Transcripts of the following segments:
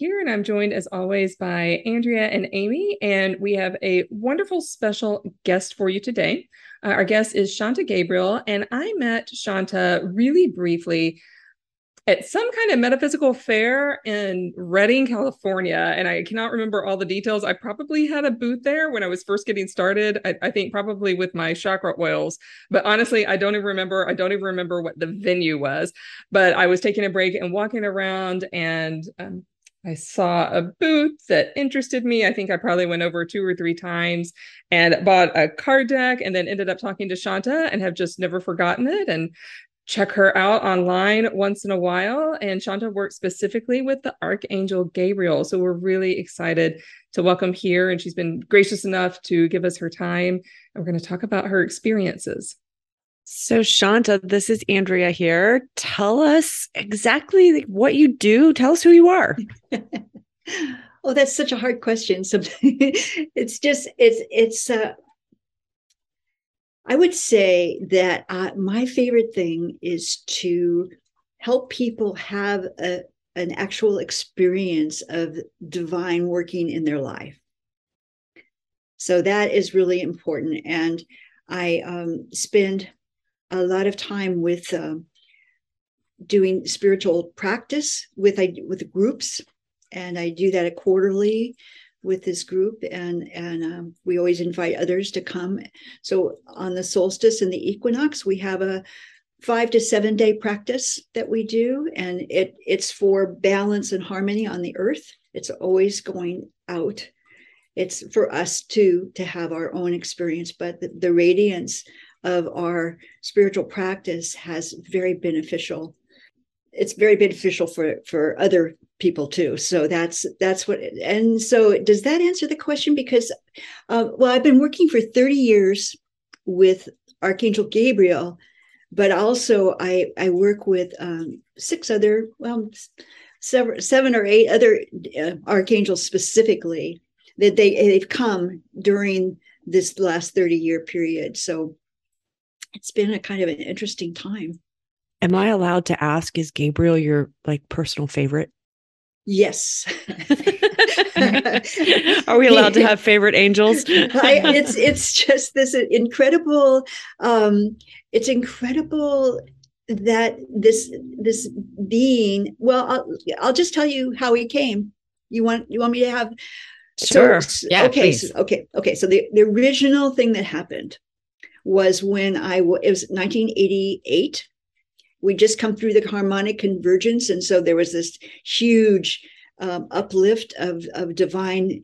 here, and I'm joined as always by Andrea and Amy. And we have a wonderful special guest for you today. Uh, our guest is Shanta Gabriel, and I met Shanta really briefly at some kind of metaphysical fair in Redding, California. And I cannot remember all the details. I probably had a booth there when I was first getting started. I, I, think probably with my chakra oils. But honestly, I don't even remember. I don't even remember what the venue was. But I was taking a break and walking around and um, I saw a booth that interested me. I think I probably went over two or three times and bought a card deck and then ended up talking to Shanta and have just never forgotten it. And check her out online once in a while. And Shanta works specifically with the Archangel Gabriel. So we're really excited to welcome here. And she's been gracious enough to give us her time. And we're going to talk about her experiences. So, Shanta, this is Andrea here. Tell us exactly what you do. Tell us who you are. oh, that's such a hard question. So, it's just it's it's uh, I would say that uh, my favorite thing is to help people have a, an actual experience of divine working in their life. So that is really important. And I um, spend a lot of time with uh, doing spiritual practice with I, with groups, and I do that quarterly with this group and and um, we always invite others to come. So on the solstice and the equinox we have a five to seven day practice that we do. And it it's for balance and harmony on the earth. It's always going out. It's for us to to have our own experience but the, the radiance of our spiritual practice has very beneficial it's very beneficial for for other people too. So that's that's what and so does that answer the question? Because uh, well i've been working for 30 years with archangel gabriel but also i i work with um, six other well seven, seven or eight other uh, archangels specifically that they they've come during this last 30 year period. So it's been a kind of an interesting time Am I allowed to ask, is Gabriel your like personal favorite? Yes. Are we allowed to have favorite angels? I, it's it's just this incredible. Um, it's incredible that this this being. Well, I'll, I'll just tell you how he came. You want you want me to have? Sure. So, yeah. Okay. So, okay. Okay. So the the original thing that happened was when I it was 1988 we just come through the harmonic convergence and so there was this huge um, uplift of, of divine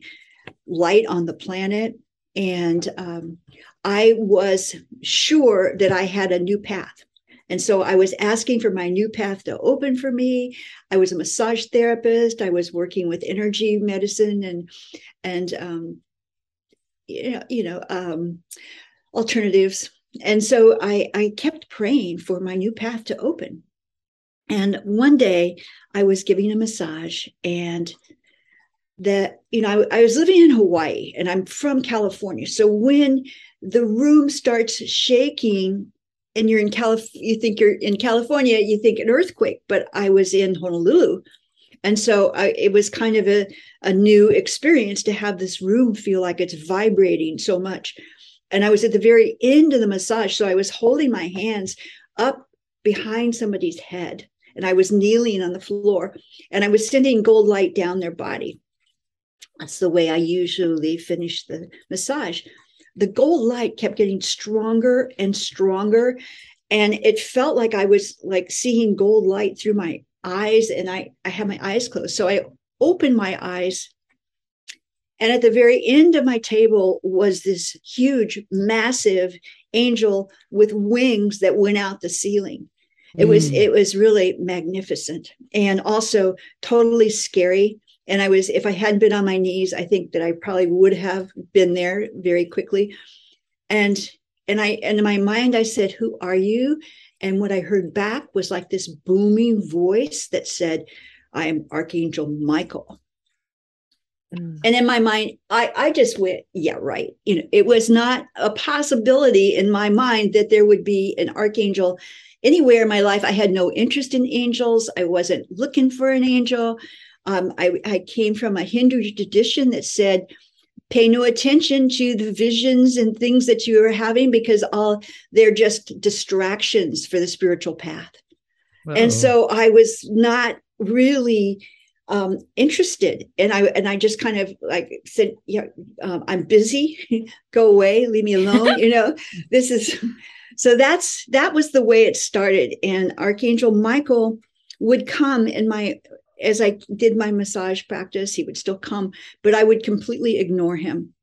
light on the planet. And um, i was sure that i had a new path. And so i was asking for my new path to open for me. I was a massage therapist. I was working with energy medicine and and um, you know, you know um, alternatives and so I, I kept praying for my new path to open. And one day I was giving a massage and that, you know, I, I was living in Hawaii and I'm from California. So when the room starts shaking and you're in Calif- you think you're in California, you think an earthquake, but I was in Honolulu. And so I, it was kind of a, a new experience to have this room feel like it's vibrating so much and I was at the very end of the massage. So I was holding my hands up behind somebody's head and I was kneeling on the floor and I was sending gold light down their body. That's the way I usually finish the massage. The gold light kept getting stronger and stronger. And it felt like I was like seeing gold light through my eyes and I, I had my eyes closed. So I opened my eyes and at the very end of my table was this huge, massive angel with wings that went out the ceiling. It mm. was it was really magnificent and also totally scary. And I was, if I hadn't been on my knees, I think that I probably would have been there very quickly. And and I and in my mind I said, Who are you? And what I heard back was like this booming voice that said, I am Archangel Michael. Mm. And in my mind, I, I just went, yeah, right. You know, it was not a possibility in my mind that there would be an archangel anywhere in my life. I had no interest in angels. I wasn't looking for an angel. Um, I, I came from a Hindu tradition that said, pay no attention to the visions and things that you are having because all they're just distractions for the spiritual path. And so I was not really um, interested, and I and I just kind of like said, "Yeah, um, I'm busy. Go away. Leave me alone." you know, this is so that's that was the way it started. And Archangel Michael would come in my as I did my massage practice, he would still come, but I would completely ignore him.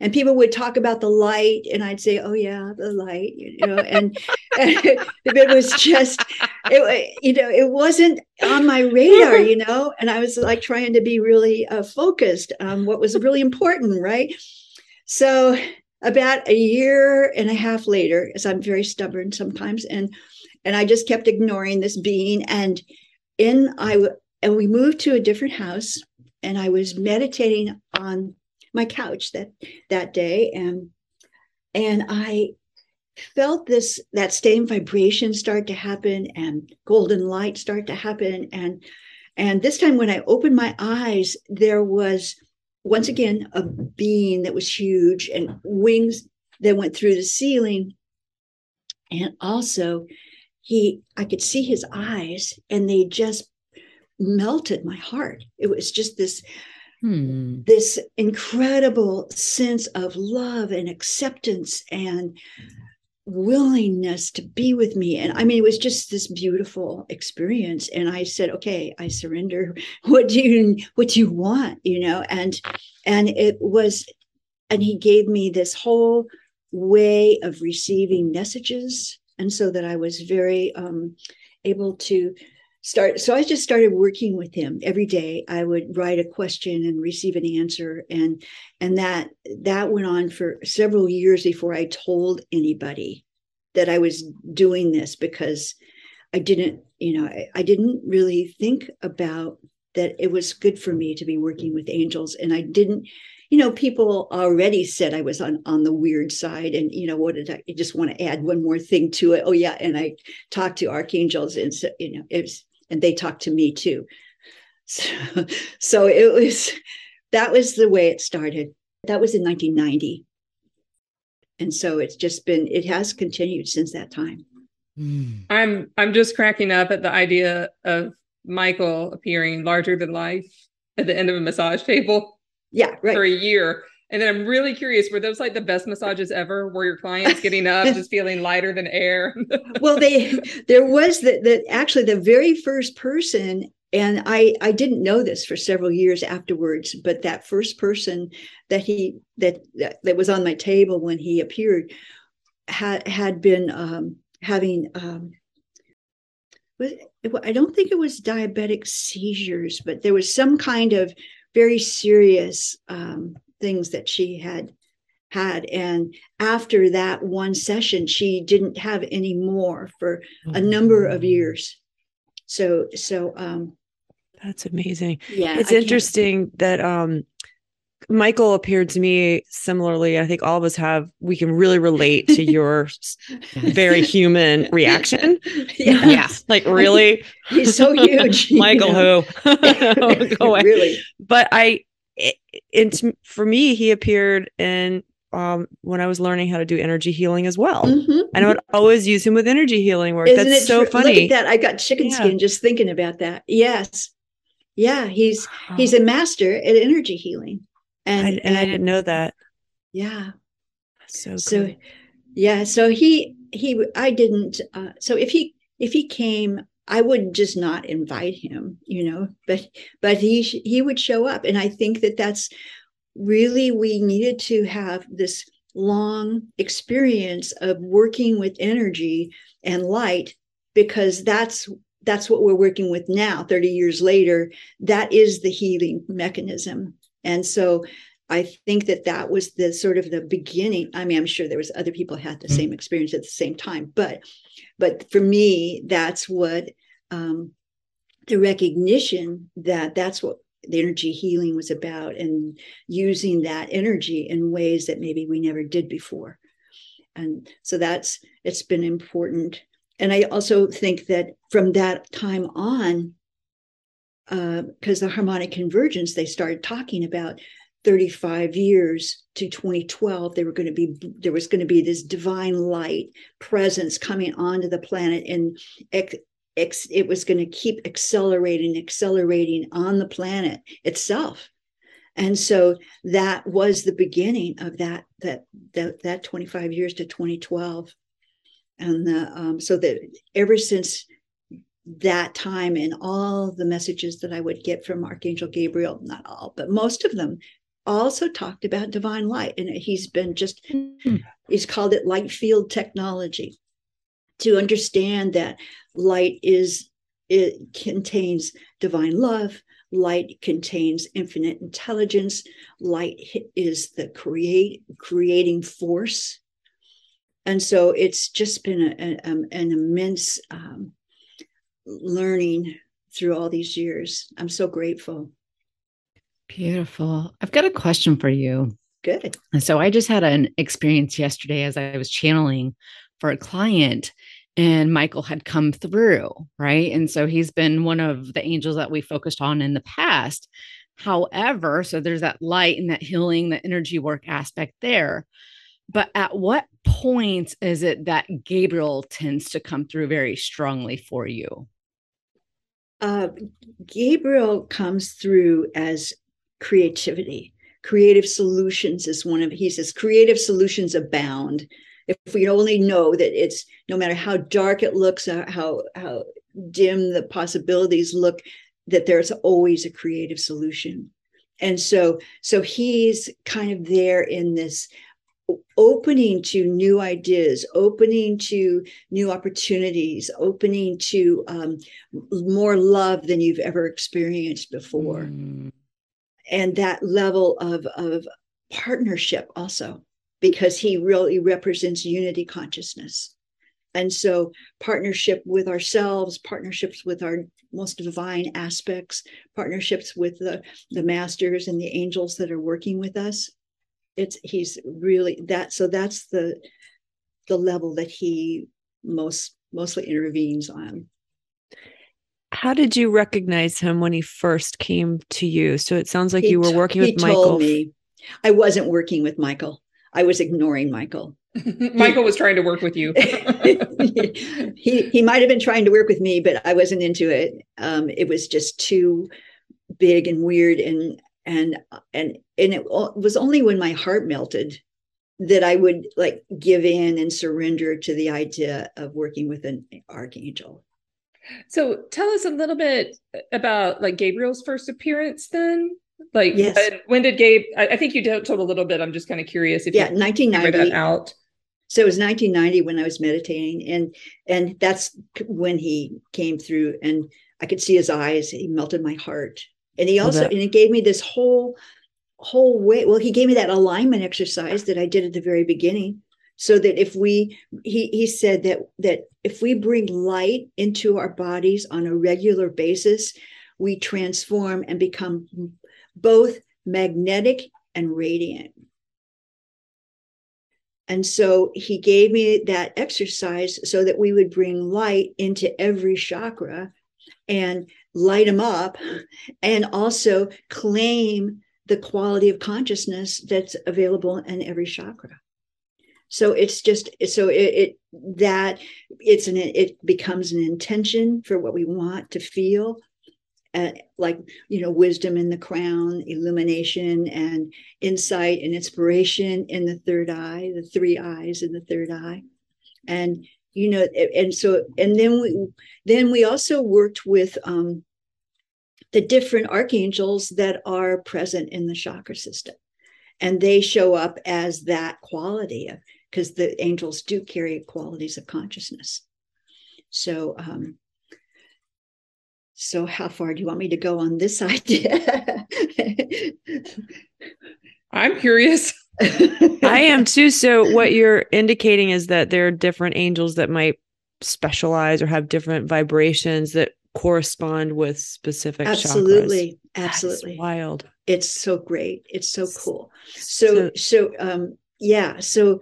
And people would talk about the light, and I'd say, "Oh yeah, the light," you know. And, and it was just, it, you know, it wasn't on my radar, you know. And I was like trying to be really uh, focused on what was really important, right? So about a year and a half later, as I'm very stubborn sometimes, and and I just kept ignoring this being, and in I and we moved to a different house and i was meditating on my couch that that day. And and i felt this that same vibration start to happen and golden light start to happen. And and this time when i opened my eyes there was once again a being that was huge and wings that went through the ceiling. And also he i could see his eyes and they just melted my heart. It was just this hmm. this incredible sense of love and acceptance and willingness to be with me. And i mean it was just this beautiful experience. And i said okay i surrender. What do you what do you want? You know and and it was and he gave me this whole way of receiving messages. And so that i was very um able to start so i just started working with him every day. I would write a question and receive an answer and and that that went on for several years before i told anybody that i was doing this because i didn't you know I, I didn't really think about that it was good for me to be working with angels and i didn't you know people already said i was on on the weird side and you know what did i, I just want to add one more thing to it. Oh yeah and i talked to archangels and so you know it's and they talked to me too. So, so it was that was the way it started. That was in 1990. And so it's just been it has continued since that time. Hmm. I'm I'm just cracking up at the idea of Michael appearing larger than life at the end of a massage table. Yeah, right. For a year. And then I'm really curious, were those like the best massages ever? Were your clients getting up just feeling lighter than air? well, they there was the, the actually the very first person, and I I didn't know this for several years afterwards, but that first person that he that that, that was on my table when he appeared had had been um, having um, I don't think it was diabetic seizures, but there was some kind of very serious um, things that she had had and after that one session she didn't have any more for a number of mm. years so so um that's amazing yeah it's I interesting can't... that um Michael appeared to me similarly. I think all of us have, we can really relate to your very human reaction. Yeah. yeah. Like, really? He's so huge. Michael, who? Go away. Really? But I, it, for me, he appeared in um, when I was learning how to do energy healing as well. Mm-hmm. And I would always use him with energy healing work. Isn't That's so tr- funny. Look at that. I got chicken yeah. skin just thinking about that. Yes. Yeah. He's, wow. he's a master at energy healing. And, I, and, and I didn't know that. Yeah. so, so, yeah. So he, he, I didn't, uh, so if he, if he came I would just not invite him, you know, but but he he would show up, and I think that that's really we needed to have this long experience of working with energy and light because that's that's what we're working with now 30 years later that is the healing mechanism. And so i think that that was the sort of the beginning. I mean i'm sure there was other people had the mm-hmm. same experience at the same time but but for me that's what um, the recognition that that's what the energy healing was about and using that energy in ways that maybe we never did before. And so that's it's been important. And i also think that from that time on because uh, the harmonic convergence they started talking about 35 years to 2012 there were going to be there was going to be this divine light presence coming onto the planet and ex, ex, it was going to keep accelerating accelerating on the planet itself. And so that was the beginning of that that that, that 25 years to 2012 and the, um, so that ever since that time and all the messages that I would get from Archangel Gabriel, not all, but most of them also talked about divine light. And he's been just, mm-hmm. he's called it light field technology to understand that light is, it contains divine love. Light contains infinite intelligence. Light is the create creating force, and so it's just been a, a, um, an immense um, learning through all these years. I'm so grateful. Beautiful. I've got a question for you. Good. So I just had an experience yesterday as I was channeling for a client and Michael had come through, right? And so he's been one of the angels that we focused on in the past. However, so there's that light and that healing, the energy work aspect there. But at what point is it that Gabriel tends to come through very strongly for you? Uh, Gabriel comes through as creativity. Creative solutions is one of, he says, creative solutions abound. If we only know that it's no matter how dark it looks, uh, how, how dim the possibilities look, that there's always a creative solution. And so, so he's kind of there in this opening to new ideas, opening to new opportunities, opening to um, more love than you've ever experienced before. Mm. And that level of, of partnership also, because he really represents unity consciousness. And so, partnership with ourselves, partnerships with our most divine aspects, partnerships with the, the masters and the angels that are working with us it's he's really that so that's the the level that he most mostly intervenes on how did you recognize him when he first came to you? So it sounds like he you were working t- with michael. me. I wasn't working with michael. I was ignoring michael. Michael was trying to work with you. He he might have been trying to work with me but i wasn't into it. Um, it was just too big and weird and and and and it was only when my heart melted that I would like give in and surrender to the idea of working with an archangel. So tell us a little bit about like Gabriel's first appearance then. Like yes. uh, when did Gabe I, I, think you told a little bit. I'm just kind of curious if yeah, 1990 that out. So it was 1990 when I was meditating and and that's when he came through and I could see his eyes. He melted my heart. And he also and it gave me this whole whole way. Well, he gave me that alignment exercise that I did at the very beginning. So that if we he he said that that if we bring light into our bodies on a regular basis, we transform and become both magnetic and radiant. And so he gave me that exercise so that we would bring light into every chakra and light them up and also claim the quality of consciousness that's available in every chakra so it's just so it, it, that it's an it becomes an intention for what we want to feel uh, like you know wisdom in the crown illumination and insight and inspiration in the third eye the three eyes in the third eye and you know and so and then we then we also worked with um the different archangels that are present in the chakra system. And they show up as that quality of because the angels do carry qualities of consciousness. So, um, so how far do you want me to go on this idea? I'm curious. I am too. So, what you're indicating is that there are different angels that might specialize or have different vibrations that correspond with specific absolutely chakras. absolutely wild it's so great it's so cool so so, so um yeah so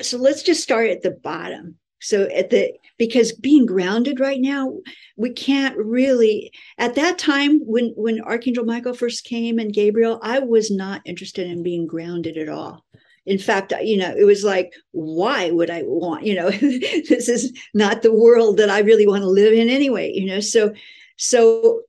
so let's just start at the bottom. So at the because being grounded right now we can't really at that time when when archangel michael first came and gabriel i was not interested in being grounded at all. In fact you know it was like why would i want you know this is not the world that i really want to live in anyway you know? So so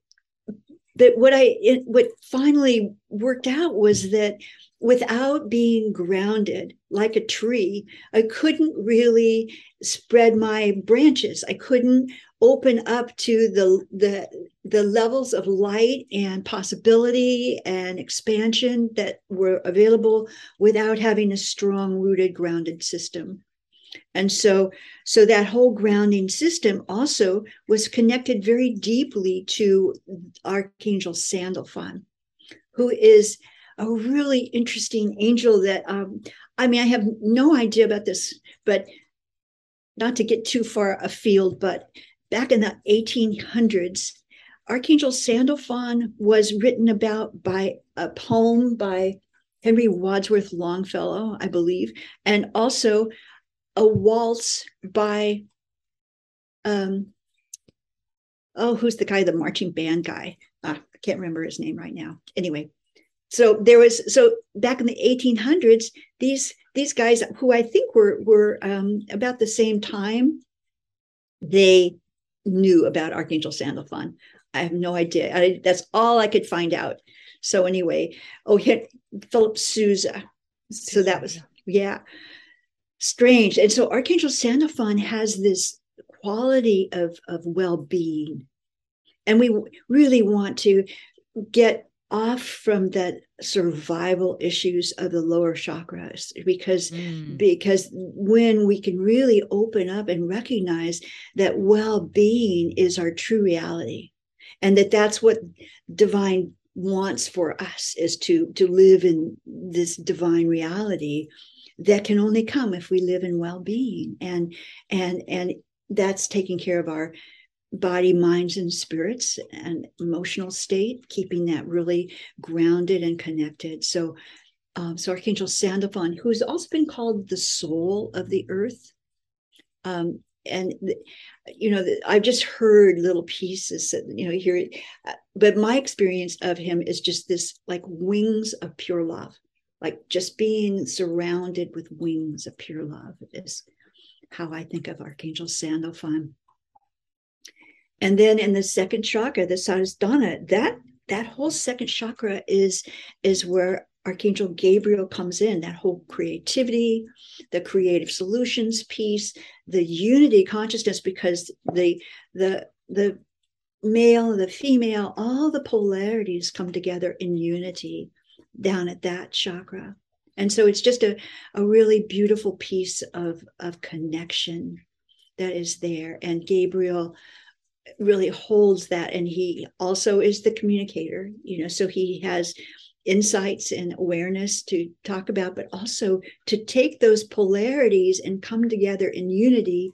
that what i it, what finally worked out was that without being grounded like a tree, I couldn't really spread my branches. I couldn't open up to the the the levels of light and possibility and expansion that were available without having a strong rooted grounded system and so so that whole grounding system also was connected very deeply to archangel sandalphon who is a really interesting angel that um, I mean, I have no idea about this, but not to get too far afield, but back in the 1800s, Archangel Sandalphon was written about by a poem by Henry Wadsworth Longfellow, I believe, and also a waltz by um oh who's the guy the marching band guy? Ah, i can't remember his name right now. Anyway so there was so back in the 1800s these these guys who i think were were um, about the same time they knew about archangel sandalphon. I have no idea. I, that's all i could find out. So anyway oh hit philip sousa. So that was yeah. strange. And so archangel sandalphon has this quality of of well-being. And we really want to get off from that survival issues of the lower chakras because mm. because when we can really open up and recognize that well-being is our true reality and that that's what divine wants for us is to to live in this divine reality that can only come if we live in well-being and and and that's taking care of our body, minds, and spirits and emotional state, keeping that really grounded and connected. So, um, so Archangel Sandalphon, who's also been called the soul of the earth, um, and you know, I've just heard little pieces, that, you know, here, uh, but my experience of him is just this like wings of pure love, like just being surrounded with wings of pure love is how I think of Archangel Sandalphon. And then in the second chakra, the Svadhisthana, that that whole second chakra is is where Archangel Gabriel comes in, that whole creativity, the creative solutions piece, the unity consciousness, because the the the male, the female, all the polarities come together in unity down at that chakra. And so it's just a, a really beautiful piece of, of connection that is there. And Gabriel really holds that and he also is the communicator you know so he has insights and awareness to talk about but also to take those polarities and come together in unity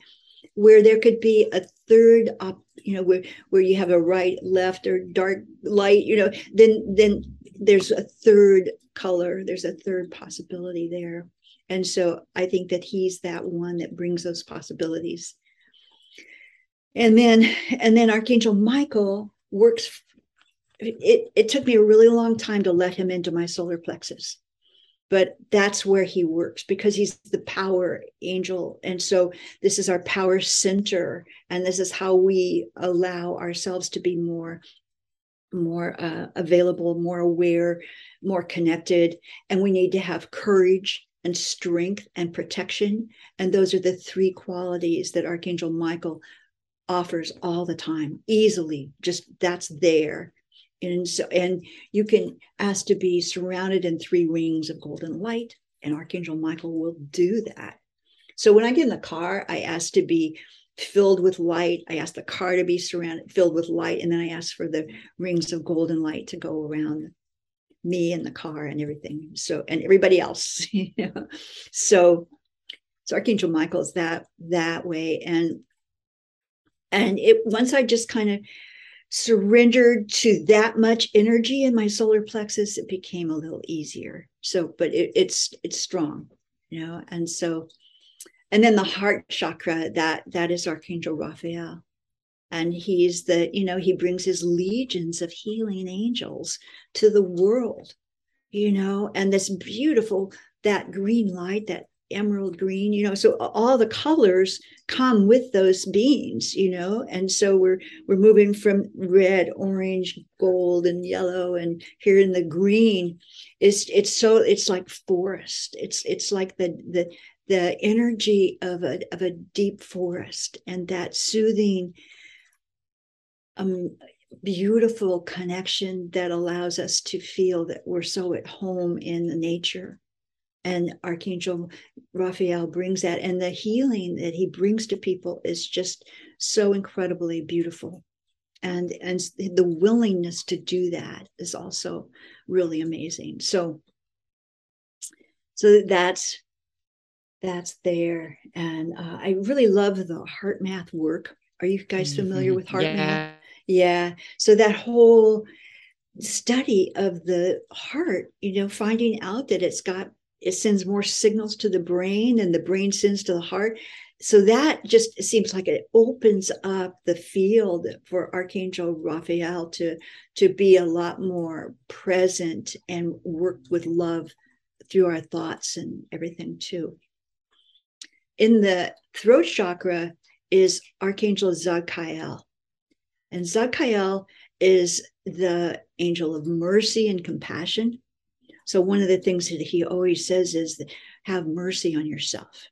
where there could be a third op, you know where where you have a right left or dark light you know then then there's a third color there's a third possibility there. And so i think that he's that one that brings those possibilities and then and then archangel michael works it it took me a really long time to let him into my solar plexus but that's where he works because he's the power angel. And so this is our power center and this is how we allow ourselves to be more more uh, available more aware more connected. And we need to have courage and strength and protection. And those are the three qualities that archangel michael offers all the time easily just that's there. And so and you can ask to be surrounded in three rings of golden light and archangel michael will do that. So when i get in the car i ask to be filled with light. I ask the car to be surrounded filled with light and then i ask for the rings of golden light to go around me and the car and everything. So and everybody else you know. So so archangel michael is that that way. And and it once i just kind of surrendered to that much energy in my solar plexus it became a little easier. So but it, it's it's strong you know? And so and then the heart chakra that that is archangel raphael. And he's the you know he brings his legions of healing angels to the world you know? And this beautiful that green light that emerald green you know so all the colors come with those beans you know? And so we're we're moving from red orange gold and yellow and here in the green it's it's so it's like forest. It's it's like the the the energy of a of a deep forest and that soothing um beautiful connection that allows us to feel that we're so at home in the nature and archangel raphael brings that and the healing that he brings to people is just so incredibly beautiful. And and the willingness to do that is also really amazing. So so that's that's there. And uh, i really love the HeartMath work. Are you guys familiar mm-hmm. with heart yeah. math? Yeah. So that whole study of the heart you know finding out that it's got it sends more signals to the brain and the brain sends to the heart. So that just seems like it opens up the field for archangel raphael to to be a lot more present and work with love through our thoughts and everything too. In the throat chakra is archangel zadkiel and zadkiel is the angel of mercy and compassion so one of the things that he always says is have mercy on yourself.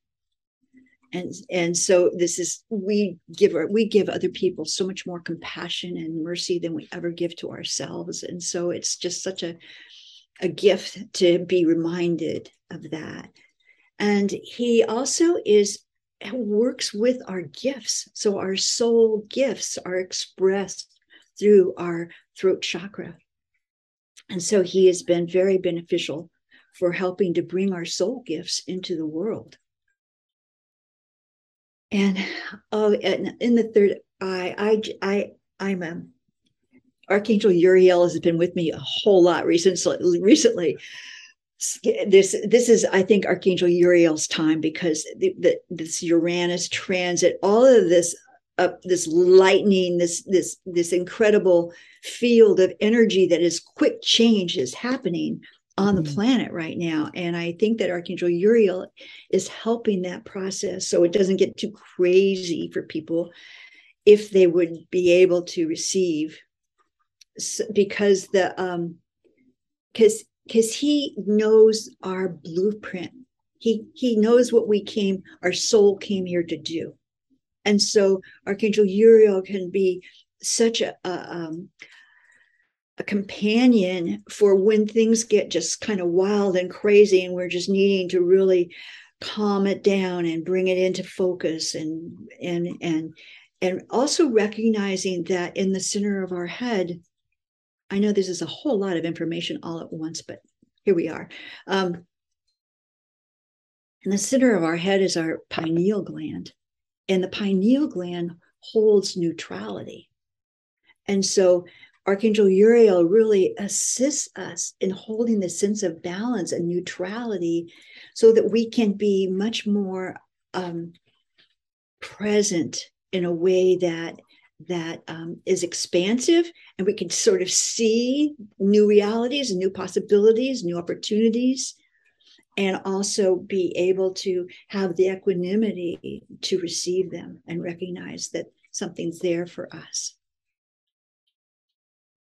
And and so this is we give we give other people so much more compassion and mercy than we ever give to ourselves. And so it's just such a a gift to be reminded of that. And he also is works with our gifts. So our soul gifts are expressed through our throat chakra. And so he has been very beneficial for helping to bring our soul gifts into the world. And oh, and in the third eye, I, I, I'm a Archangel Uriel has been with me a whole lot recently. Recently, this this is I think Archangel Uriel's time because the, the, this Uranus transit, all of this up this lightning, this this this incredible field of energy that is quick change is happening on the mm-hmm. planet right now. And I think that Archangel Uriel is helping that process so it doesn't get too crazy for people if they would be able to receive because the um because because he knows our blueprint he he knows what we came our soul came here to do and so Archangel Uriel can be such a, a, um, a companion for when things get just kind of wild and crazy, and we're just needing to really calm it down and bring it into focus and and and and also recognizing that in the center of our head i know this is a whole lot of information all at once but here we are. Um, in the center of our head is our pineal gland and the pineal gland holds neutrality. And so Archangel Uriel really assists us in holding the sense of balance and neutrality so that we can be much more um, present in a way that that um, is expansive and we can sort of see new realities and new possibilities new opportunities and also be able to have the equanimity to receive them and recognize that something's there for us.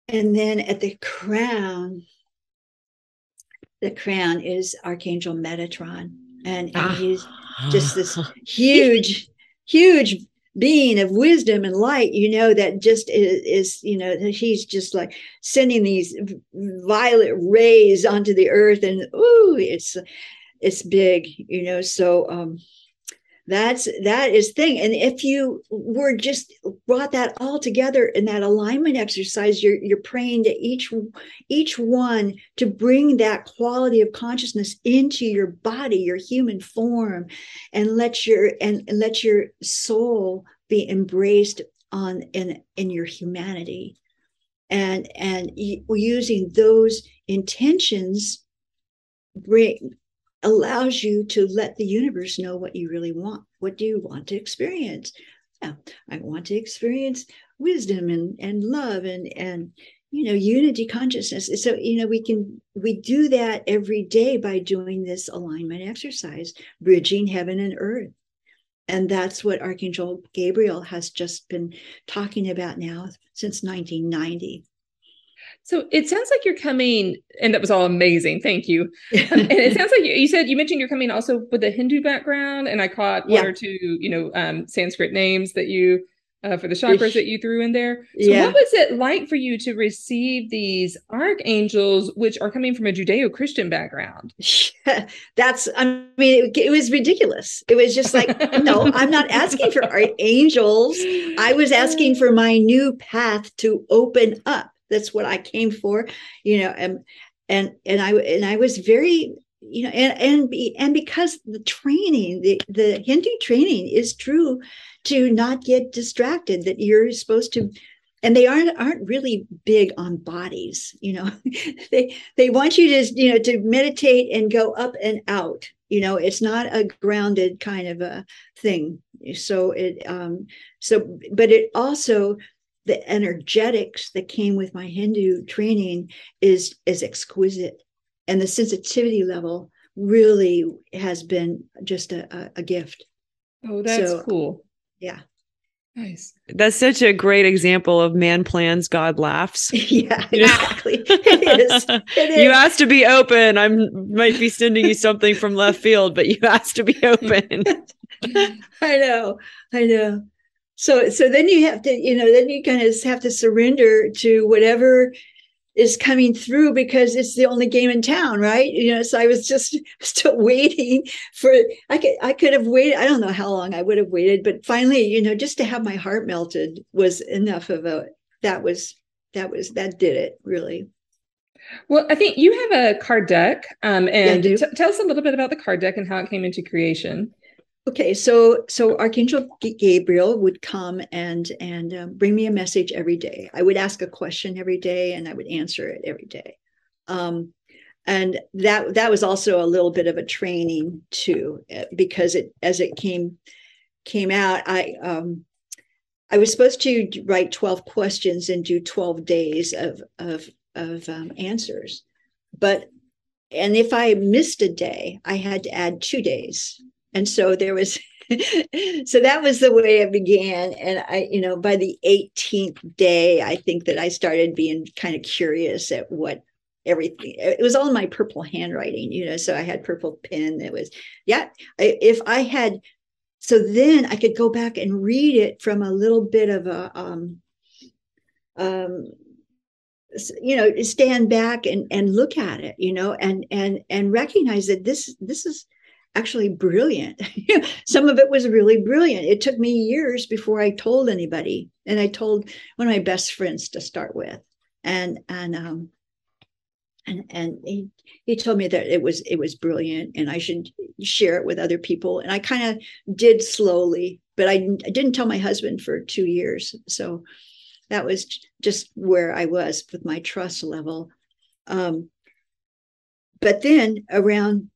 And then at the crown, the crown is Archangel Metatron. And, and ah. he's just this huge, huge being of wisdom and light, you know, that just is, is, you know, that he's just like sending these violet rays onto the earth, and ooh, it's it's big, you know. So um, that's that is thing. And if you were just brought that all together in that alignment exercise, you're you're praying to each each one to bring that quality of consciousness into your body, your human form, and let your and, let your soul be embraced on in in your humanity and and using those intentions bring allows you to let the universe know what you really want. What do you want to experience? Yeah, I want to experience wisdom and, and love and, and you know unity consciousness so you know we can we do that every day by doing this alignment exercise bridging heaven and earth and that's what archangel gabriel has just been talking about now since 1990 so it sounds like you're coming, and that was all amazing. Thank you. Um, and it sounds like you, you, said you mentioned you're coming also with a Hindu background, and I caught one yeah. or two, you know, um, Sanskrit names that you uh, for the chakras that you threw in there. So yeah. what was it like for you to receive these archangels, which are coming from a Judeo-Christian background? That's, I mean, it, it, was ridiculous. It was just like, no, I'm not asking for archangels. I was asking for my new path to open up. That's what I came for, you know, and and and I and I was very you know and and be, and because the training the the hindu training is true to not get distracted that you're supposed to and they aren't aren't really big on bodies you know. They they want you to you know to meditate and go up and out you know it's not a grounded kind of a thing. So it um so but it also the energetics that came with my hindu training is is exquisite and the sensitivity level really has been just a, a, a gift oh that's so, cool yeah. Nice. That's such a great example of man plans, God laughs. yeah, exactly. it is. It is. You asked to be open. I might be sending you something from left field, but you asked to be open. I know. I know. So so then you have to, you know, then you kind of have to surrender to whatever is coming through because it's the only game in town, right? You know, so I was just still waiting for I could I could have waited. I don't know how long I would have waited, but finally, you know, just to have my heart melted was enough of a that was that was that did it really. Well, I think you have a card deck, um, and yeah, t- tell us a little bit about the card deck and how it came into creation. Okay, so so Archangel Gabriel would come and and um, bring me a message every day. I would ask a question every day, and I would answer it every day. Um, and that that was also a little bit of a training too, eh, because it as it came came out, I um, I was supposed to write twelve questions and do twelve days of of of um, answers, but and if I missed a day, I had to add two days and so there was so that was the way it began. And i you know by the 18th day i think that i started being kind of curious at what everything it was all in my purple handwriting you know so i had purple pen that was yeah if i had so then i could go back and read it from a little bit of a um um you know stand back and and look at it you know and and and recognize that this this is actually brilliant. Some of it was really brilliant. It took me years before I told anybody, and I told one of my best friends to start with, and and um, and and he he told me that it was it was brilliant, and I should share it with other people. And I kind of did slowly, but I, I didn't tell my husband for two years. So that was just where I was with my trust level. Um, but then around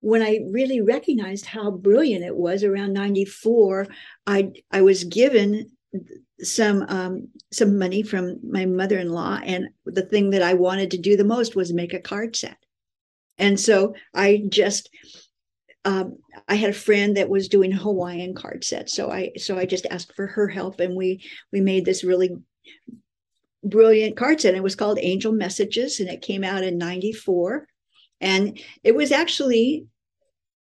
when I really recognized how brilliant it was around 94, I I was given some um, some money from my mother-in-law, and the thing that I wanted to do the most was make a card set. And so I just um, I had a friend that was doing Hawaiian card sets, so I so I just asked for her help, and we we made this really brilliant card set. It was called Angel Messages, and it came out in '94 and it was actually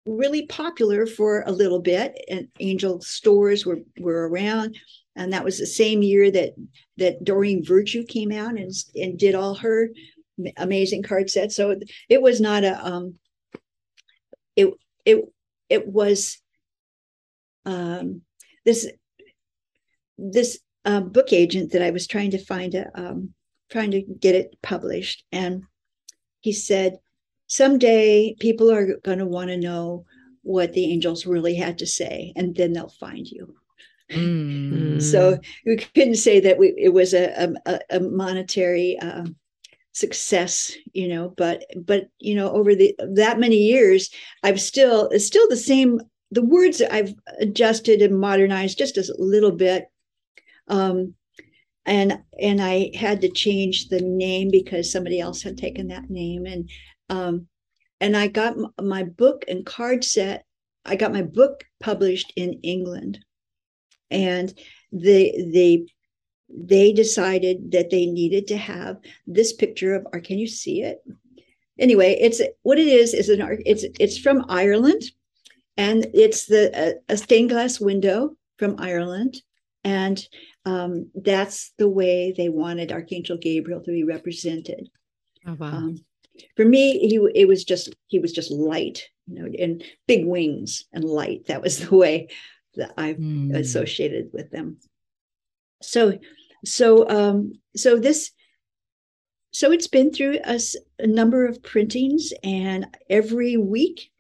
really popular for a little bit and angel stores were were around. And that was the same year that that Doreen Virtue came out and and did all her amazing card sets. So it was not a um it it it was um this this uh, book agent that I was trying to find a um trying to get it published. And he said someday people are going to want to know what the angels really had to say, and then they'll find you. Mm. So we couldn't say that we, it was a, a, a monetary uh, success you know but but you know over the that many years i've still it's still the same the words i've adjusted and modernized just a little bit um and and i had to change the name because somebody else had taken that name and um and i got my book and card set i got my book published in england. And the the they decided that they needed to have this picture of or can you see it? Anyway it's what it is is an it's it's from ireland. And it's the a, a stained glass window from ireland. And um, that's the way they wanted archangel gabriel to be represented. Oh, wow. Um, for me he it was just he was just light you know and big wings and light that was the way that i mm. associated with them so so um, so this so it's been through a, a, number of printings and every week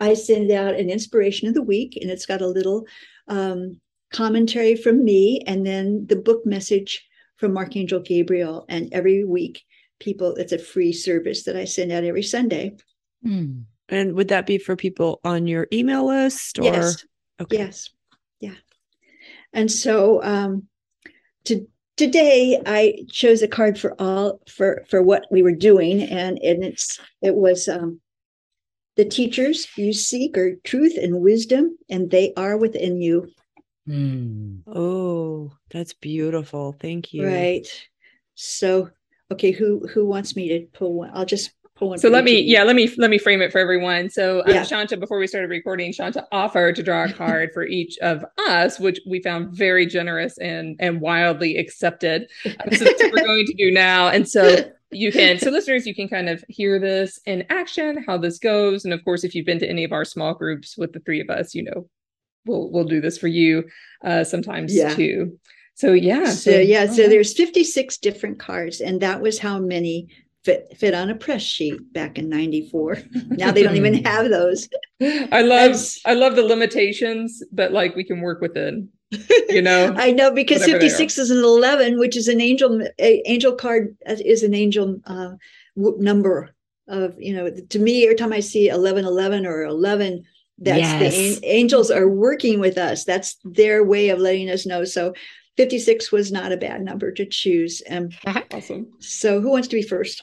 i send out an inspiration of the week and it's got a little um, commentary from me and then the book message from archangel gabriel and every week people it's a free service that i send out every sunday mm. and would that be for people on your email list or yes okay. yes yeah and so um to, today I chose a card for all for for what we were doing, and and it's it was um, the teachers you seek are truth and wisdom, and they are within you. Mm. Oh, that's beautiful. Thank you. Right. So, okay, who who wants me to pull one? I'll just pull one. so let me yeah let me let me frame it for everyone so um, yeah. shanta before we started recording shanta offered to draw a card for each of us which we found very generous and and wildly accepted um, so that's what we're going to do now and so you can so listeners you can kind of hear this in action how this goes and of course if you've been to any of our small groups with the three of us you know we'll we'll do this for you uh sometimes yeah. too so yeah so, so yeah so there's 56 different cards and that was how many fit fit on a press sheet back in 94 now they don't even have those. I love i love the limitations but like we can work within you know? I know because 56 is an 11 which is an angel angel card uh, is an angel uh, number of you know to me every time i see 11 11 or 11 that's yes. the angels are working with us. That's their way of letting us know. So 56 was not a bad number to choose. Um, awesome. So, who wants to be first?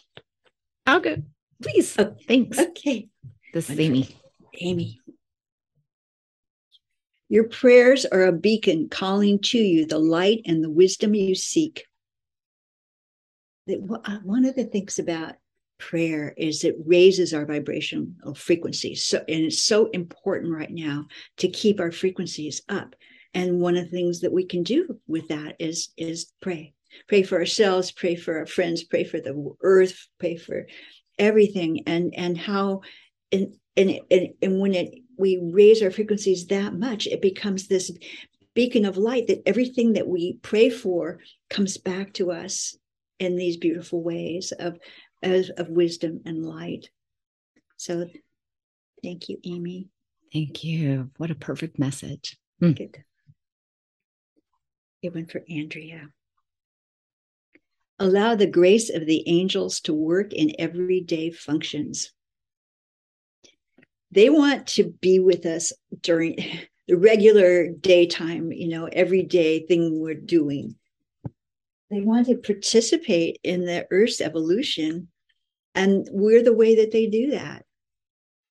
I'll go. Please. Oh, thanks. Okay. This is Amy. Amy. Your prayers are a beacon calling to you the light and the wisdom you seek. Uh, one of the things about prayer is it raises our vibrational frequencies. So, and it's so important right now to keep our frequencies up and one of the things that we can do with that is is pray. Pray for ourselves pray for our friends pray for the earth pray for everything. And and how and and and, and when it we raise our frequencies that much it becomes this beacon of light that everything that we pray for comes back to us in these beautiful ways of of, of wisdom and light. So thank you amy. Thank you. What a perfect message. Hmm. Good. It went for Andrea. Allow the grace of the angels to work in everyday functions. They want to be with us during the regular daytime, you know, everyday thing we're doing. They want to participate in the Earth's evolution, and we're the way that they do that.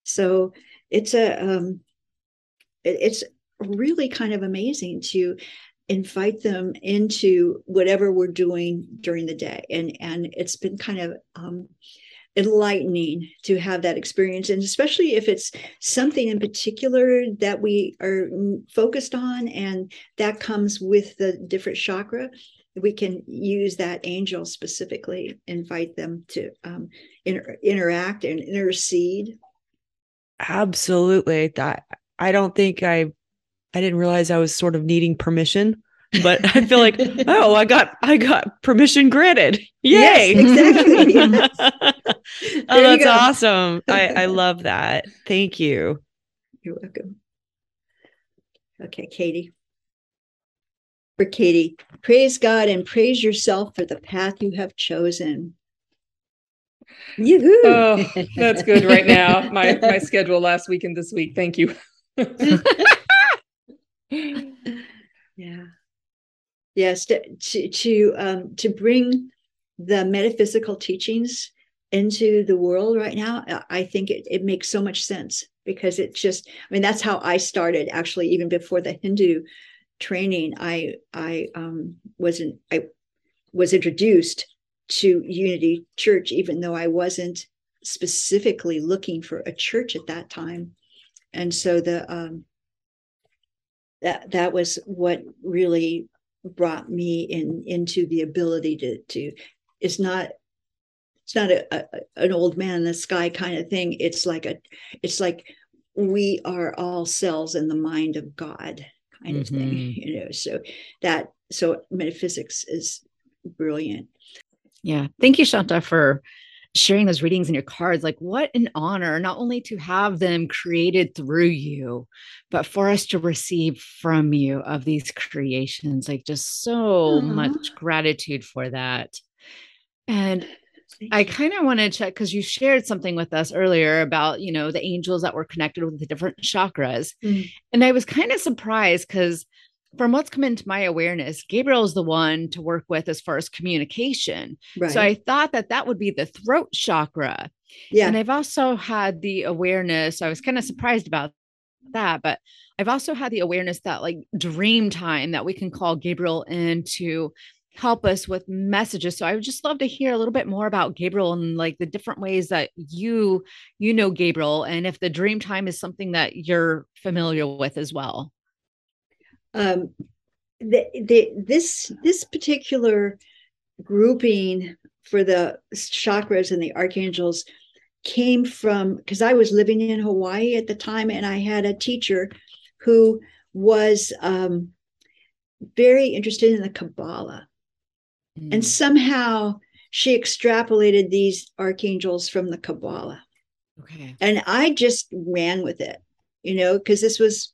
So it's a um, it, it's really kind of amazing to invite them into whatever we're doing during the day. And and it's been kind of um, enlightening to have that experience. And especially if it's something in particular that we are focused on and that comes with the different chakra we can use that angel specifically invite them to um, inter- interact and intercede. Absolutely. That i don't think i I didn't realize I was sort of needing permission, but I feel like, oh, I got I got permission granted. Yay. Yes, exactly. oh, that's awesome. I, I love that. Thank you. You're welcome. Okay, Katy. For Katy, praise God and praise yourself for the path you have chosen. Yoo-hoo. Oh, that's good right now. My my schedule last week and this week. Thank you. yeah. Yes, to to um, to bring the metaphysical teachings into the world right now, I think it, it makes so much sense because it's just, I mean, that's how I started actually, even before the Hindu training. I I um wasn't I was introduced to Unity Church, even though I wasn't specifically looking for a church at that time. And so the um that that was what really brought me in into the ability to to it's not it's not a, a, an old man in the sky kind of thing. It's like a it's like we are all cells in the mind of god kind of mm-hmm. thing you know so that so metaphysics is brilliant. Yeah. Thank you shanta for sharing those readings in your cards like what an honor not only to have them created through you but for us to receive from you of these creations like just so uh-huh. much gratitude for that and I kind of want to check because you shared something with us earlier about, you know, the angels that were connected with the different chakras. Mm. And I was kind of surprised because from what's come into my awareness, Gabriel is the one to work with as far as communication. Right. So I thought that that would be the throat chakra. Yeah. And I've also had the awareness, I was kind of surprised about that, but I've also had the awareness that like dream time that we can call Gabriel in to help us with messages. So I would just love to hear a little bit more about Gabriel and like the different ways that you you know Gabriel and if the dream time is something that you're familiar with as well. Um the, the this this particular grouping for the chakras and the archangels came from because I was living in Hawaii at the time and I had a teacher who was um, very interested in the Kabbalah Mm. And somehow she extrapolated these archangels from the Kabbalah. Okay. And I just ran with it, you know, because this was,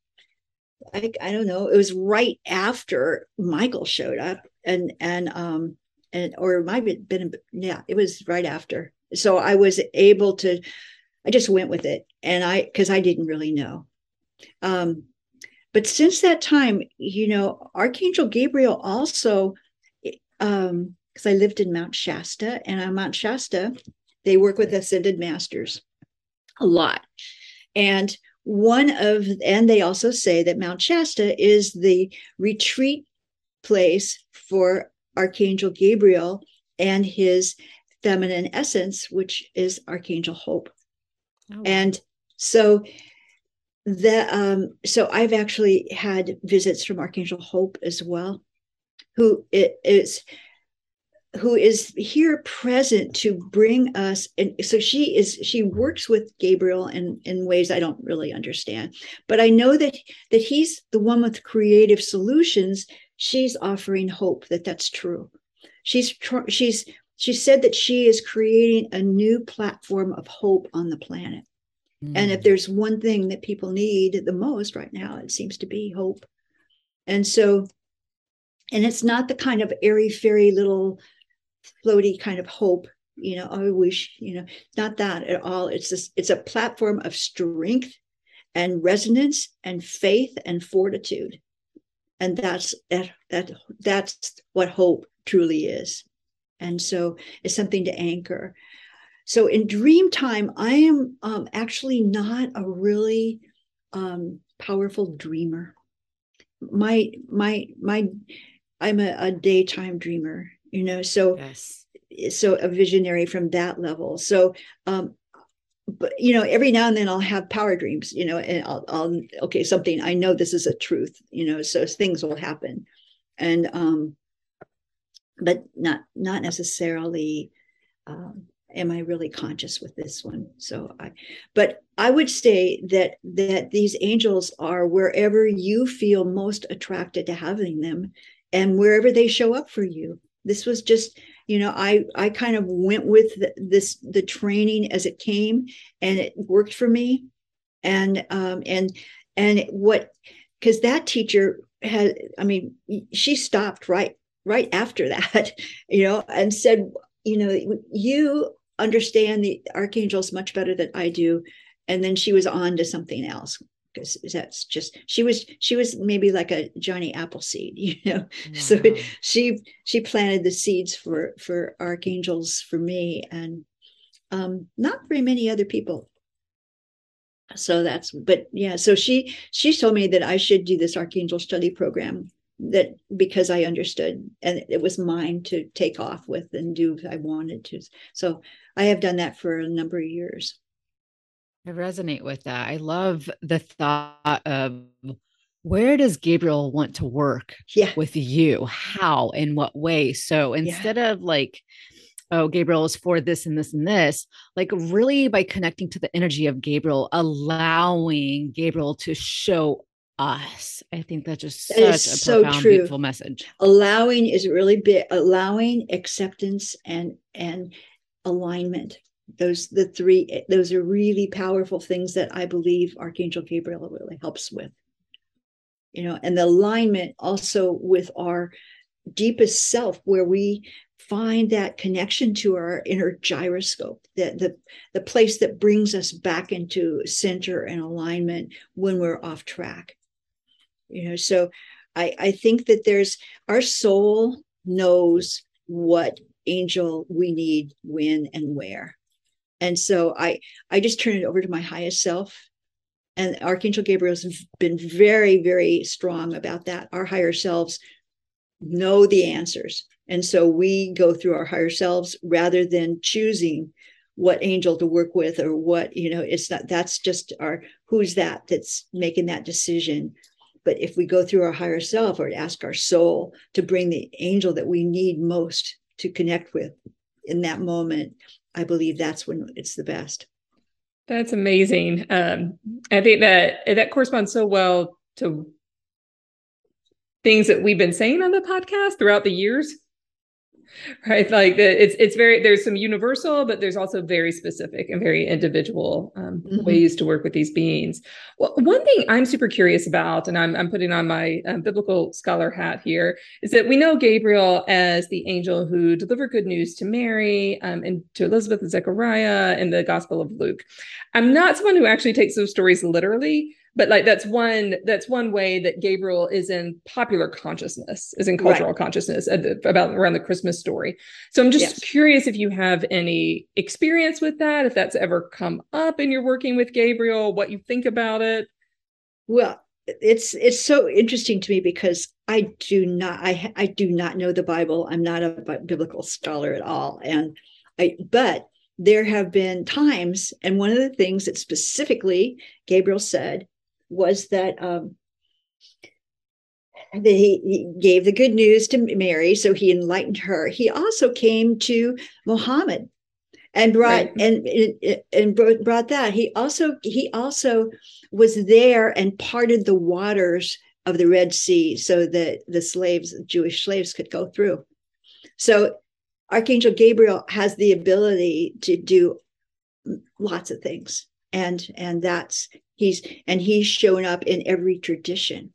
I, I don't know, it was right after Michael showed up and, and, um, and, or it might have been, yeah, it was right after. So I was able to, I just went with it. And I, because I didn't really know. Um, but since that time, you know, Archangel Gabriel also um because I lived in Mount Shasta, and on Mount Shasta, they work with ascended masters a lot. And one of, and they also say that Mount Shasta is the retreat place for Archangel Gabriel and his feminine essence, which is Archangel Hope. Oh. And so the um so I've actually had visits from Archangel Hope as well who is who is here present to bring us and so she is she works with gabriel in in ways i don't really understand but i know that that he's the one with creative solutions she's offering hope that that's true she's she's she said that she is creating a new platform of hope on the planet mm. and if mm. there's one thing that people need the most right now it seems to be hope and so and it's not the kind of airy fairy little floaty kind of hope you know i wish you know not that at all. It's this it's a platform of strength and resonance and faith and fortitude. And that's that that that's what hope truly is. And so it's something to anchor. So in dream time i am um, actually not a really um, powerful dreamer. My my my I'm a, a daytime dreamer, you know, so yes. so a visionary from that level. So um but you know, every now and then I'll have power dreams, you know, and I'll, I'll okay, something I know this is a truth, you know, so things will happen. And um but not not necessarily um am I really conscious with this one? So I, but I would say that that these angels are wherever you feel most attracted to having them, and wherever they show up for you this was just you know i i kind of went with the, this the training as it came and it worked for me and um and and what because that teacher had i mean she stopped right right after that you know and said you know you understand the archangels much better than I do. And then she was on to something else because that's just she was she was maybe like a Johnny Appleseed, you know. Wow. So she she planted the seeds for for archangels for me and um not very many other people. So that's but yeah, so she she told me that I should do this archangel study program that because I understood and it was mine to take off with and do I wanted to. So I have done that for a number of years. I resonate with that. I love the thought of where does Gabriel want to work yeah. with you? How, in what way? So instead yeah. of like, oh, Gabriel is for this and this and this, like really by connecting to the energy of Gabriel, allowing Gabriel to show us. I think that's just such a so profound, true. beautiful message. Allowing is really big. Allowing acceptance and and alignment those the three those are really powerful things that i believe archangel gabriel really helps with. You know and the alignment also with our deepest self where we find that connection to our inner gyroscope the, the the place that brings us back into center and alignment when we're off track. You know so i i think that there's our soul knows what angel we need when and where and so i i just turn it over to my highest self. And archangel gabriel's been very very strong about that. Our higher selves know the answers. And so we go through our higher selves rather than choosing what angel to work with or what you know it's not that's just our who's that that's making that decision? But if we go through our higher self or ask our soul to bring the angel that we need most to connect with in that moment I believe that's when it's the best. That's amazing. Um, I think that that corresponds so well to things that we've been saying on the podcast throughout the years right? Like it's it's very there's some universal but there's also very specific and very individual um, mm-hmm. ways to work with these beings. Well one thing i'm super curious about and i'm, I'm putting on my um, biblical scholar hat here is that we know gabriel as the angel who delivered good news to mary um, and to elizabeth and zechariah in the gospel of luke. I'm not someone who actually takes those stories literally but like that's one that's one way that gabriel is in popular consciousness is in cultural right. consciousness about around the christmas story so i'm just yes. curious if you have any experience with that if that's ever come up in your working with gabriel what you think about it well it's it's so interesting to me because i do not i i do not know the bible i'm not a biblical scholar at all and i but there have been times and one of the things that specifically gabriel said was that um, he, gave the good news to Mary, so he enlightened her. He also came to Muhammad and brought right. and and brought that. He also he also was there and parted the waters of the Red Sea so that the slaves, Jewish slaves, could go through. So Archangel Gabriel has the ability to do lots of things and and that's he's and he's shown up in every tradition.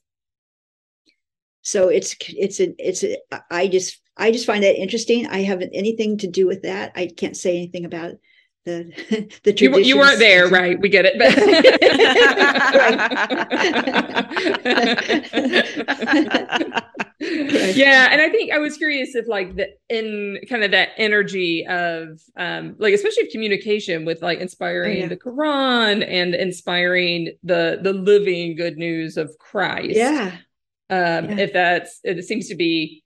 So it's it's a it's a i just i just find that interesting. I haven't anything to do with that. I can't say anything about the the tradition. You, you, weren't there, right? We get it. yeah, and I think I was curious if like the in kind of that energy of um like especially of communication with like inspiring oh, yeah. the Quran and inspiring the the living good news of Christ. Yeah. Um yeah. if that's it seems to be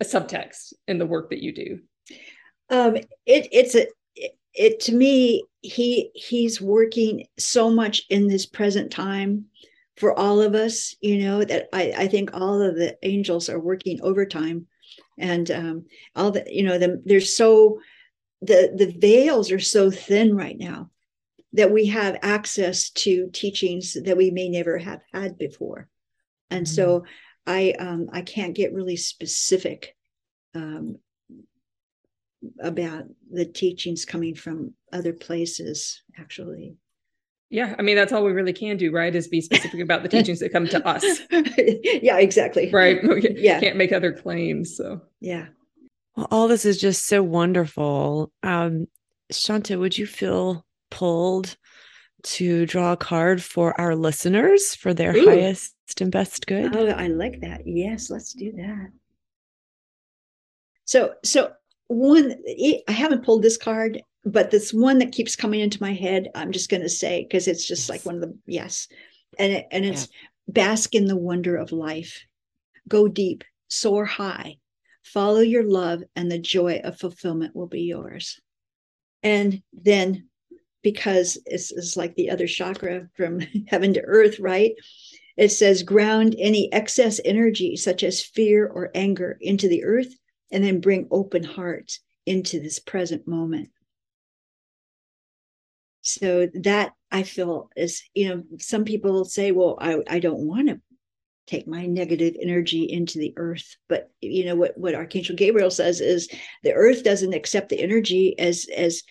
a subtext in the work that you do. Um it it's a it to me he he's working so much in this present time for all of us you know that i i think all of the angels are working overtime and um all the you know the, there's so the the veils are so thin right now that we have access to teachings that we may never have had before and mm-hmm. so i um i can't get really specific um about the teachings coming from other places actually yeah i mean that's all we really can do right is be specific about the teachings that come to us yeah exactly right yeah can't make other claims so yeah well all this is just so wonderful um Shanta, would you feel pulled to draw a card for our listeners for their Ooh. highest and best good? Oh, I like that. Yes, let's do that. So, so one, I haven't pulled this card, but this one that keeps coming into my head, I'm just going to say because it's just yes. like one of the yes, and it, and it's yeah. bask in the wonder of life, go deep, soar high, follow your love, and the joy of fulfillment will be yours. And then, because it's, it's like the other chakra from heaven to earth, right? It says ground any excess energy, such as fear or anger, into the earth, and then bring open hearts into this present moment. So that I feel is, you know, some people say, well, I, I don't want to take my negative energy into the earth. But you know what, what Archangel Gabriel says is the earth doesn't accept the energy as as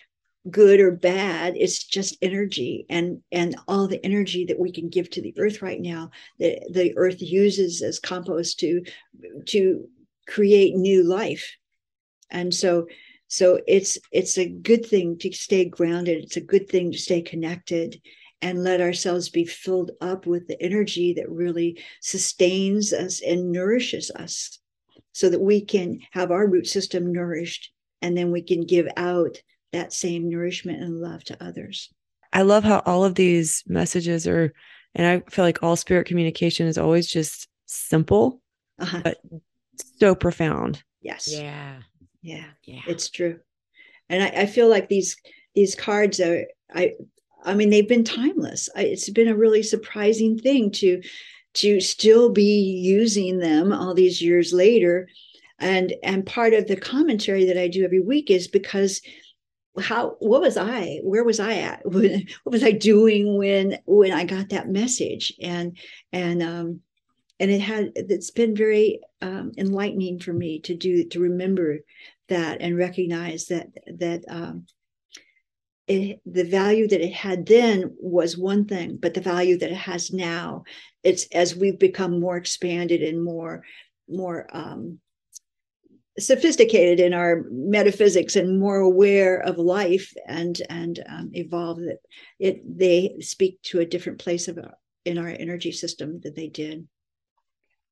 good or bad it's just energy and and all the energy that we can give to the earth right now the the earth uses as compost to to create new life and so so it's it's a good thing to stay grounded it's a good thing to stay connected and let ourselves be filled up with the energy that really sustains us and nourishes us so that we can have our root system nourished and then we can give out that same nourishment and love to others. I love how all of these messages are, and I feel like all spirit communication is always just simple, uh-huh. but so profound. Yes. Yeah. Yeah. Yeah. It's true. And I, I feel like these these cards are I I mean they've been timeless. I, it's been a really surprising thing to to still be using them all these years later and and part of the commentary that I do every week is because how what was i where was i at what was i doing when when i got that message and and um and it had it's been very um, enlightening for me to do to remember that and recognize that that um it, the value that it had then was one thing but the value that it has now it's as we've become more expanded and more more um sophisticated in our metaphysics and more aware of life and and um, evolve that it they speak to a different place of in our energy system that they did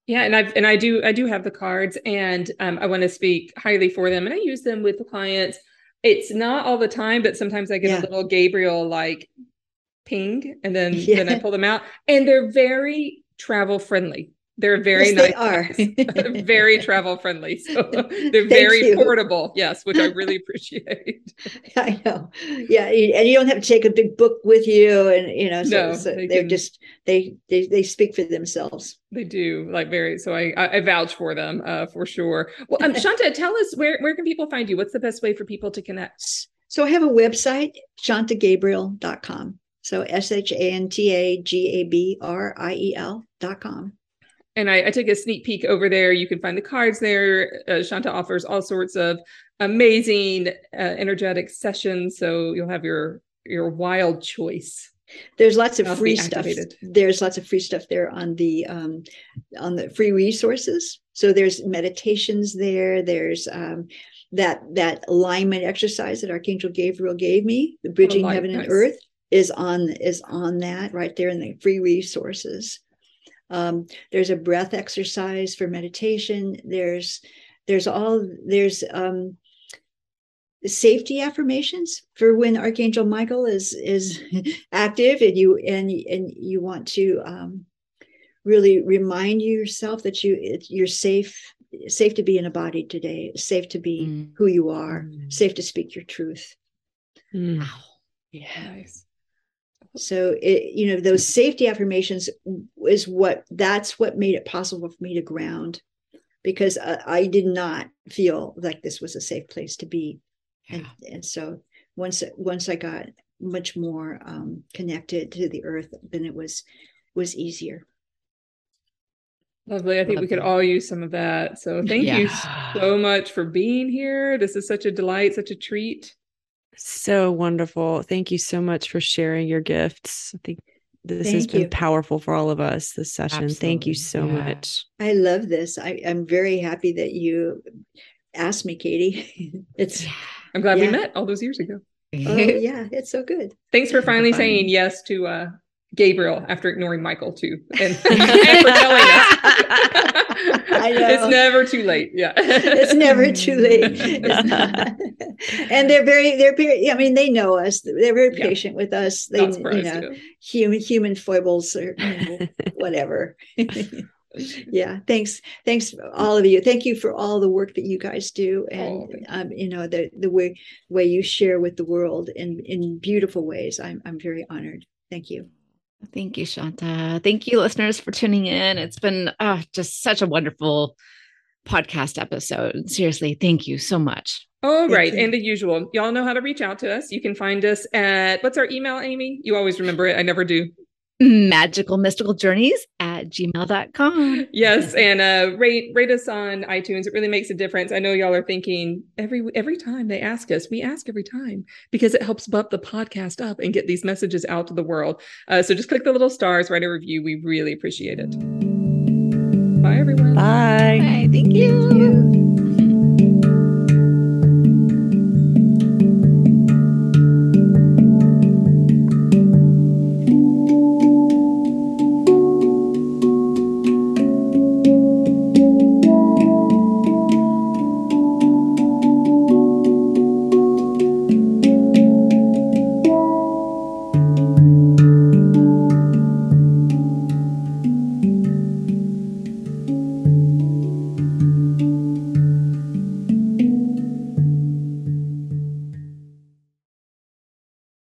yeah and i've and i do i do have the cards and um, i want to speak highly for them and i use them with the clients it's not all the time but sometimes i get yeah. a little gabriel like ping and then yeah. then i pull them out and they're very travel friendly they're very yes, nice. They are very travel friendly. So they're very you. portable. Yes, which I really appreciate. I know. Yeah, and you don't have to take a big book with you, and you know, so, no, so they are just they, they they speak for themselves. They do like very. So I I vouch for them uh, for sure. Well, um, Shanta, tell us where where can people find you? What's the best way for people to connect? So I have a website, shantagabriel.com. So S H A N T A G A B R I E L dot com and I, I, took a sneak peek over there. You can find the cards there. Uh, Shanta offers all sorts of amazing uh, energetic sessions, so you'll have your your wild choice. There's lots of free stuff. There's lots of free stuff there on the um, on the free resources. So there's meditations there. There's um, that that alignment exercise that Archangel Gabriel gave me, the bridging oh, heaven nice. and earth, is on is on that right there in the free resources. Um, there's a breath exercise for meditation. There's there's all there's um, safety affirmations for when Archangel Michael is is active and you and and you want to um, really remind yourself that you you're safe safe to be in a body today safe to be mm. who you are mm. safe to speak your truth mm. wow yeah nice so it you know those safety affirmations is what that's what made it possible for me to ground because I, I did not feel like this was a safe place to be yeah. and, and so once once i got much more um, connected to the earth then it was was easier Lovely. I think Lovely. we could all use some of that. So thank yeah. you so much for being here. This is such a delight, such a treat. So wonderful. Thank you so much for sharing your gifts. I think this Thank has been powerful for all of us this session. Absolutely. Thank you so yeah. much. I love this. I, am very happy that you asked me, Katy. it's I'm glad yeah. we met all those years ago. oh yeah, it's so good. Thanks for finally saying yes to uh Gabriel after ignoring Michael too, and, and for telling us. I know. It's never too late. Yeah, it's never too late. and they're very, they're very. I mean, they know us. They're very patient yeah. with us. They, you know, human human foibles or you know, whatever. yeah thanks thanks all of you thank you for all the work that you guys do and oh, um, you know the the way way you share with the world in in beautiful ways i'm i'm very honored thank you Thank you, Shanta. Thank you, listeners, for tuning in. It's been uh, just such a wonderful podcast episode. Seriously, thank you so much. All right. And the usual, y'all know how to reach out to us. You can find us at what's our email, Amy? You always remember it. I never do magical mystical journeys at gmail.com yes and uh rate rate us on itunes. It really makes a difference. I know y'all are thinking every every time they ask us we ask every time because it helps bump the podcast up and get these messages out to the world. Uh, so just click the little stars write a review. We really appreciate it. Bye everyone. Bye, bye. Thank you. Thank you.